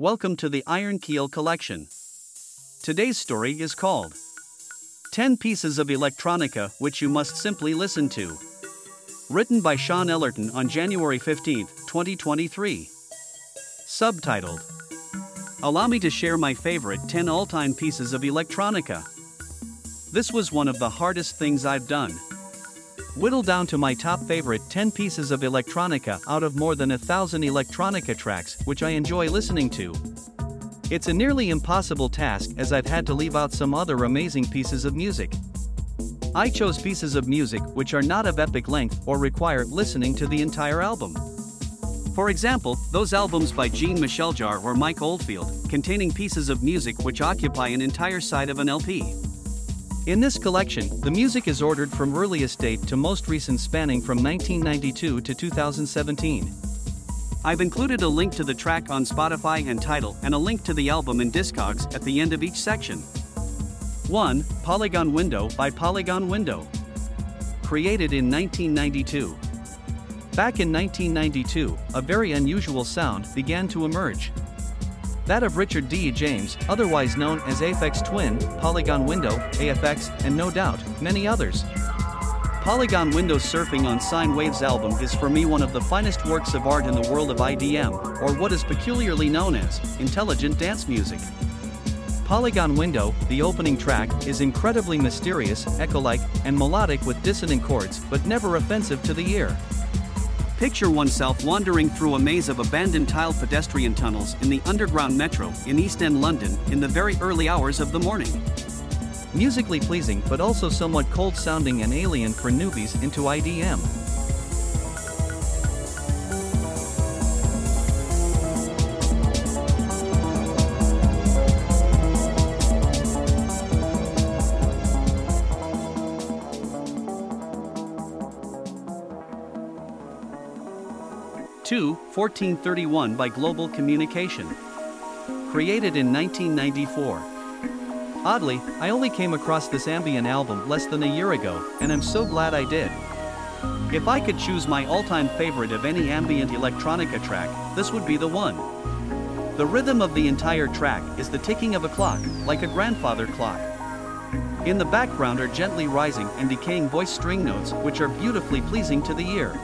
Welcome to the Iron Keel Collection. Today's story is called 10 Pieces of Electronica Which You Must Simply Listen to. Written by Shôn Ellerton on January 15, 2023. Subtitled Allow me to share my favorite 10 all time pieces of electronica. This was one of the hardest things I've done. Whittle down to my top favorite 10 pieces of electronica out of more than a thousand electronica tracks which I enjoy listening to. It's a nearly impossible task as I've had to leave out some other amazing pieces of music. I chose pieces of music which are not of epic length or require listening to the entire album. For example, those albums by Jean Michel Jarre or Mike Oldfield, containing pieces of music which occupy an entire side of an LP. In this collection, the music is ordered from earliest date to most recent spanning from 1992 to 2017. I've included a link to the track on Spotify and title and a link to the album in Discogs at the end of each section. 1. Polygon Window by Polygon Window. Created in 1992. Back in 1992, a very unusual sound began to emerge that of Richard D. James, otherwise known as Aphex Twin, Polygon Window, AFX, and no doubt, many others. Polygon Window Surfing on Sine Waves album is for me one of the finest works of art in the world of IDM, or what is peculiarly known as intelligent dance music. Polygon Window, the opening track, is incredibly mysterious, echo-like, and melodic with dissonant chords, but never offensive to the ear. Picture oneself wandering through a maze of abandoned tiled pedestrian tunnels in the underground metro in East End London in the very early hours of the morning. Musically pleasing but also somewhat cold sounding and alien for newbies into IDM. 1431 by Global Communication. Created in 1994. Oddly, I only came across this ambient album less than a year ago, and I'm so glad I did. If I could choose my all time favorite of any ambient electronica track, this would be the one. The rhythm of the entire track is the ticking of a clock, like a grandfather clock. In the background are gently rising and decaying voice string notes, which are beautifully pleasing to the ear.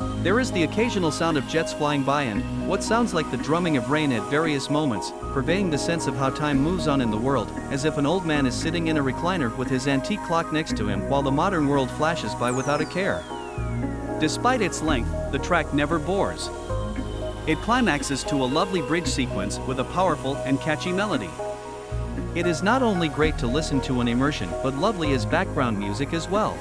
There is the occasional sound of jets flying by and what sounds like the drumming of rain at various moments, purveying the sense of how time moves on in the world, as if an old man is sitting in a recliner with his antique clock next to him while the modern world flashes by without a care. Despite its length, the track never bores. It climaxes to a lovely bridge sequence with a powerful and catchy melody. It is not only great to listen to in immersion but lovely as background music as well.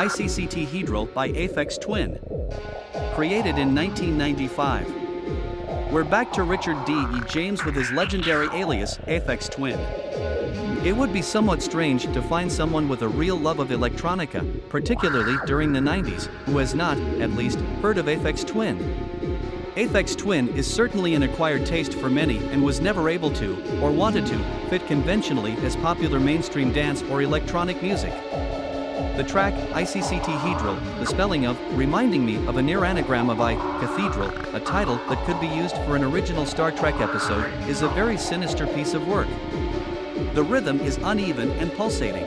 ICCT Hedral by Aphex Twin. Created in 1995. We're back to Richard D. E. James with his legendary alias, Aphex Twin. It would be somewhat strange to find someone with a real love of electronica, particularly during the 90s, who has not, at least, heard of Aphex Twin. Aphex Twin is certainly an acquired taste for many and was never able to, or wanted to, fit conventionally as popular mainstream dance or electronic music. The track, ICCT Hedral, the spelling of, reminding me of a near anagram of I, Cathedral, a title that could be used for an original Star Trek episode, is a very sinister piece of work. The rhythm is uneven and pulsating.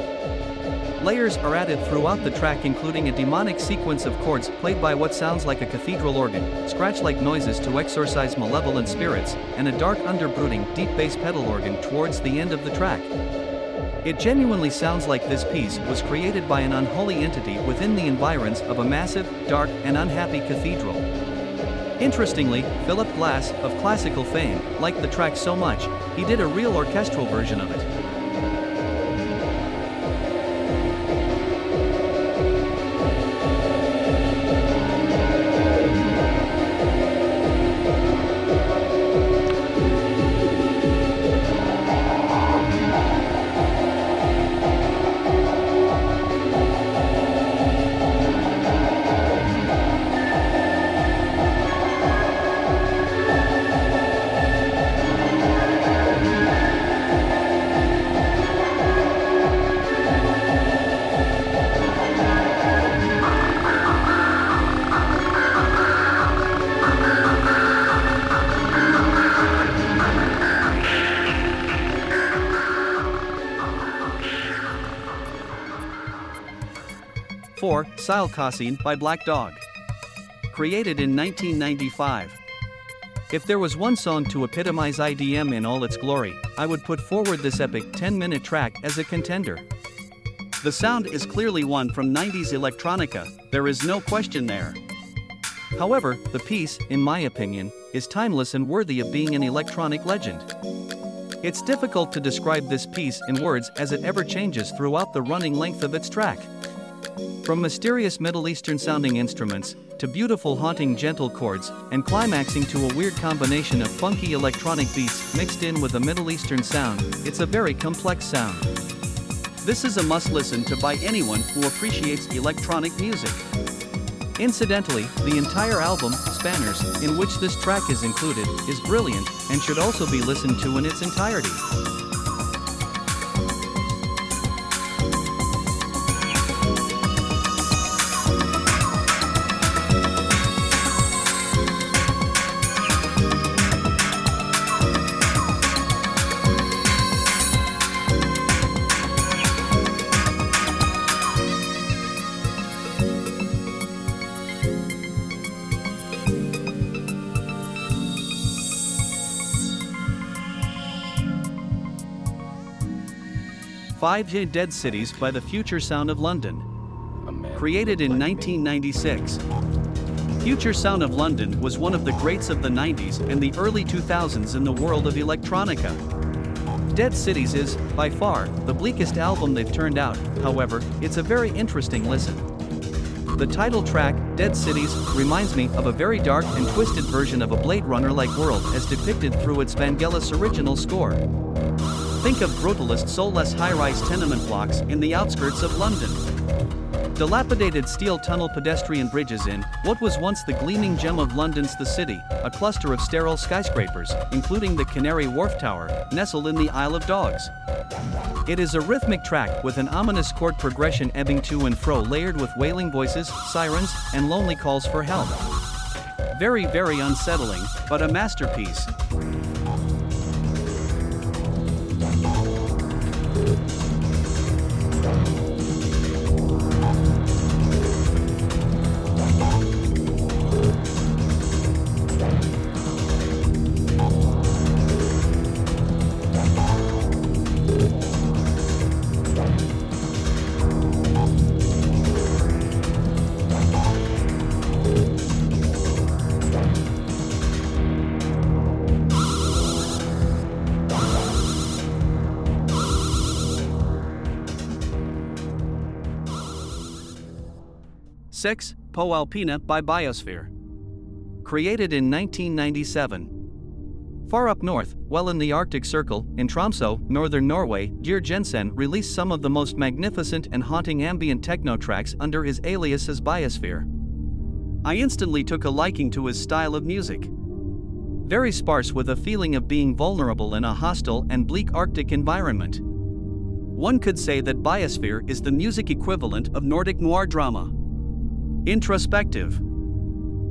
Layers are added throughout the track, including a demonic sequence of chords played by what sounds like a cathedral organ, scratch like noises to exorcise malevolent spirits, and a dark underbrooding, deep bass pedal organ towards the end of the track. It genuinely sounds like this piece was created by an unholy entity within the environs of a massive, dark, and unhappy cathedral. Interestingly, Philip Glass, of classical fame, liked the track so much, he did a real orchestral version of it. Four, Psil-Cosyin by Black Dog. Created in 1995. If there was one song to epitomize IDM in all its glory, I would put forward this epic 10 minute track as a contender. The sound is clearly one from 90s electronica, there is no question there. However, the piece, in my opinion, is timeless and worthy of being an electronic legend. It's difficult to describe this piece in words as it ever changes throughout the running length of its track. From mysterious Middle Eastern sounding instruments, to beautiful haunting gentle chords, and climaxing to a weird combination of funky electronic beats mixed in with a Middle Eastern sound, it's a very complex sound. This is a must listen to by anyone who appreciates electronic music. Incidentally, the entire album, Spanners, in which this track is included, is brilliant and should also be listened to in its entirety. Five Dead Cities by the Future Sound of London. Created in 1996. Future Sound of London was one of the greats of the 90s and the early 2000s in the world of electronica. Dead Cities is, by far, the bleakest album they've turned out, however, it's a very interesting listen. The title track, Dead Cities, reminds me of a very dark and twisted version of a Blade Runner like world as depicted through its Vangelis original score. Think of brutalist soulless high-rise tenement blocks in the outskirts of London. Dilapidated steel tunnel pedestrian bridges in what was once the gleaming gem of London's The City, a cluster of sterile skyscrapers, including the Canary Wharf Tower, nestled in the Isle of Dogs. It is a rhythmic track with an ominous chord progression ebbing to and fro layered with wailing voices, sirens, and lonely calls for help. Very, very unsettling, but a masterpiece. Six, Poa Alpina by Biosphere. Created in 1997. Far up north, well in the Arctic Circle, in Tromsø, northern Norway, Geir Jensen released some of the most magnificent and haunting ambient techno tracks under his alias as Biosphere. I instantly took a liking to his style of music. Very sparse with a feeling of being vulnerable in a hostile and bleak Arctic environment. One could say that Biosphere is the music equivalent of Nordic noir drama. Introspective.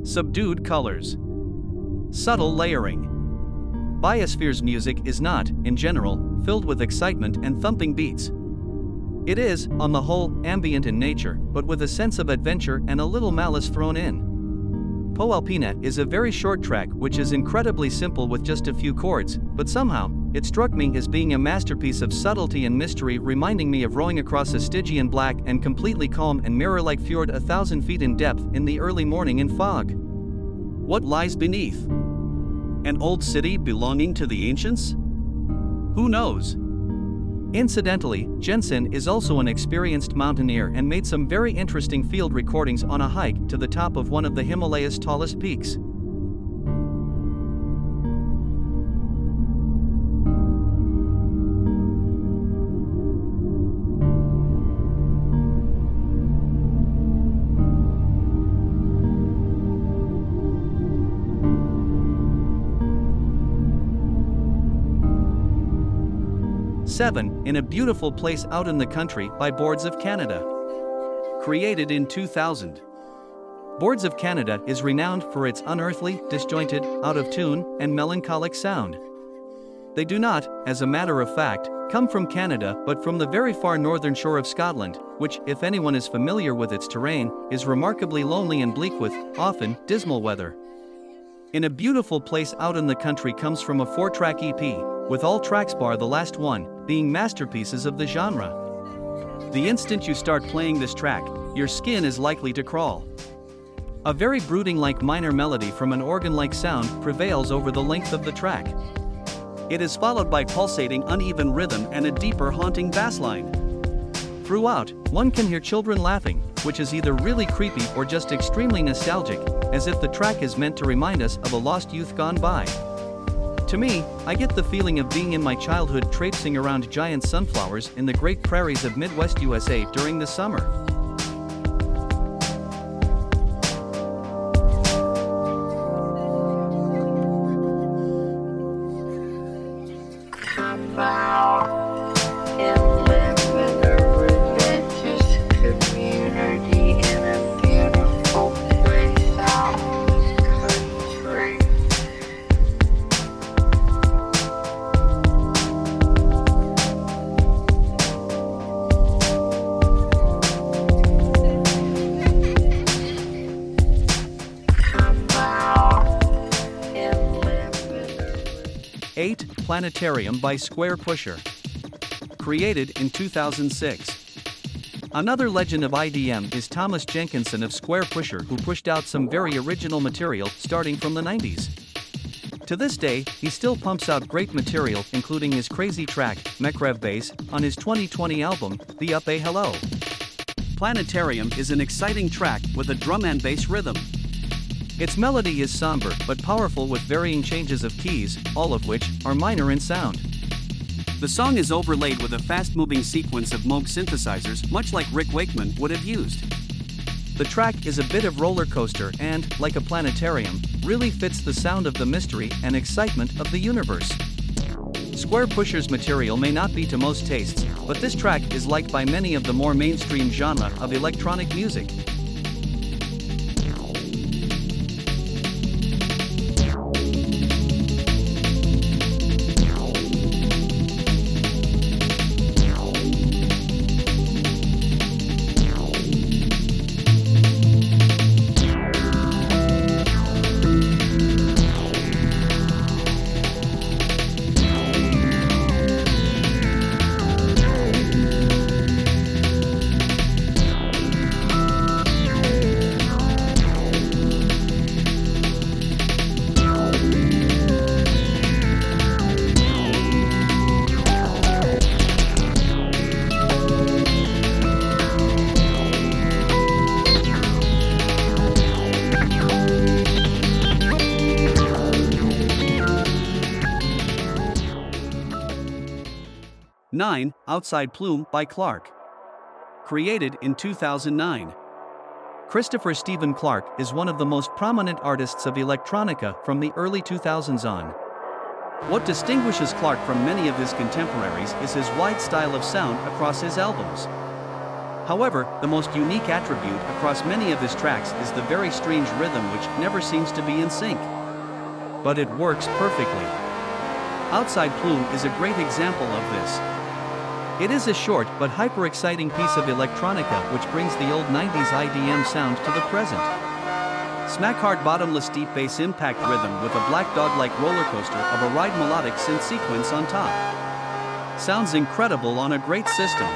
Subdued colors. Subtle layering. Biosphere's music is not, in general, filled with excitement and thumping beats. It is, on the whole, ambient in nature, but with a sense of adventure and a little malice thrown in. Poa Alpina is a very short track which is incredibly simple with just a few chords, but somehow, it struck me as being a masterpiece of subtlety and mystery, reminding me of rowing across a Stygian black and completely calm and mirror like fjord a thousand feet in depth in the early morning in fog. What lies beneath? An old city belonging to the ancients? Who knows? Incidentally, Jensen is also an experienced mountaineer and made some very interesting field recordings on a hike to the top of one of the Himalayas' tallest peaks. 7. In a beautiful place out in the country by Boards of Canada. Created in 2000. Boards of Canada is renowned for its unearthly, disjointed, out of tune, and melancholic sound. They do not, as a matter of fact, come from Canada but from the very far northern shore of Scotland, which, if anyone is familiar with its terrain, is remarkably lonely and bleak with, often, dismal weather. In a beautiful place out in the country comes from a four track EP, with all tracks bar the last one, being masterpieces of the genre. The instant you start playing this track, your skin is likely to crawl. A very brooding like minor melody from an organ like sound prevails over the length of the track. It is followed by pulsating uneven rhythm and a deeper haunting bass line. Throughout, one can hear children laughing, which is either really creepy or just extremely nostalgic, as if the track is meant to remind us of a lost youth gone by. To me, I get the feeling of being in my childhood traipsing around giant sunflowers in the great prairies of Midwest USA during the summer. Planetarium by Squarepusher. Created in 2006. Another legend of IDM is Thomas Jenkinson of Squarepusher, who pushed out some very original material starting from the 90s. To this day, he still pumps out great material, including his crazy track, Mekrev Bass, on his 2020 album, Be Up A Hello. Planetarium is an exciting track with a drum and bass rhythm. Its melody is somber but powerful with varying changes of keys, all of which are minor in sound. The song is overlaid with a fast moving sequence of Moog synthesizers, much like Rick Wakeman would have used. The track is a bit of roller coaster and, like a planetarium, really fits the sound of the mystery and excitement of the universe. Squarepusher's material may not be to most tastes, but this track is liked by many of the more mainstream genre of electronic music. 9. Outside Plume by Clark. Created in 2009. Christopher Stephen Clark is one of the most prominent artists of electronica from the early 2000s on. What distinguishes Clark from many of his contemporaries is his wide style of sound across his albums. However, the most unique attribute across many of his tracks is the very strange rhythm which never seems to be in sync. But it works perfectly. Outside Plume is a great example of this. It is a short but hyper exciting piece of electronica which brings the old 90s IDM sound to the present. Smack hard bottomless deep bass impact rhythm with a black dog like roller coaster of a ride melodic synth sequence on top. Sounds incredible on a great system.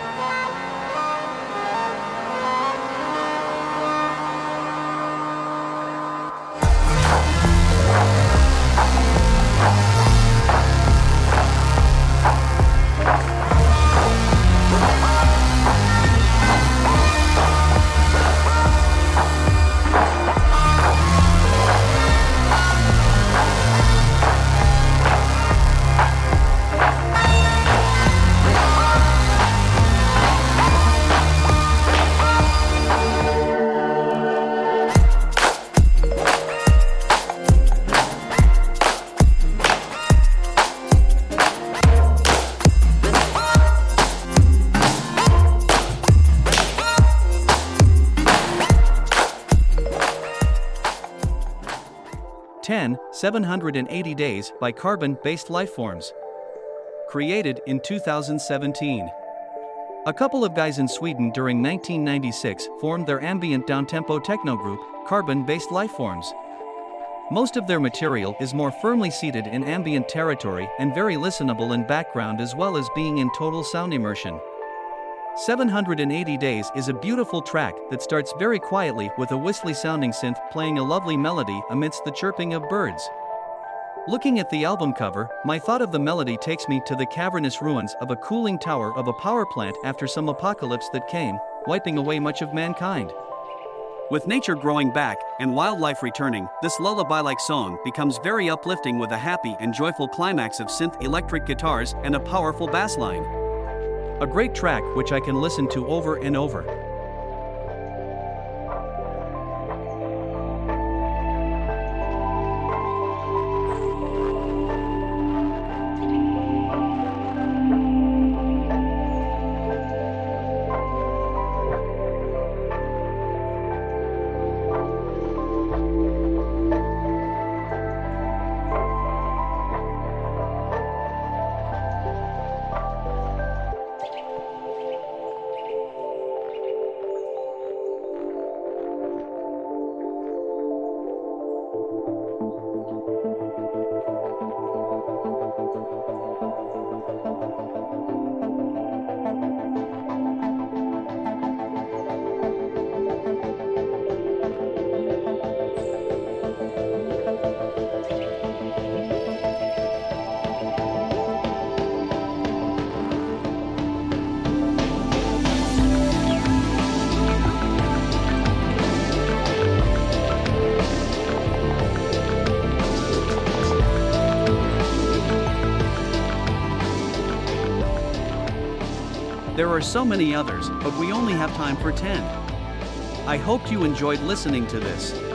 780 Days by Carbon Based Lifeforms. Created in 2017. A couple of guys in Sweden during 1996 formed their ambient downtempo techno group, Carbon Based Lifeforms. Most of their material is more firmly seated in ambient territory and very listenable in background as well as being in total sound immersion. 780 Days is a beautiful track that starts very quietly with a whistly sounding synth playing a lovely melody amidst the chirping of birds. Looking at the album cover, my thought of the melody takes me to the cavernous ruins of a cooling tower of a power plant after some apocalypse that came, wiping away much of mankind. With nature growing back and wildlife returning, this lullaby like song becomes very uplifting with a happy and joyful climax of synth electric guitars and a powerful bass line. A great track which I can listen to over and over. Are so many others, but we only have time for 10. I hope you enjoyed listening to this.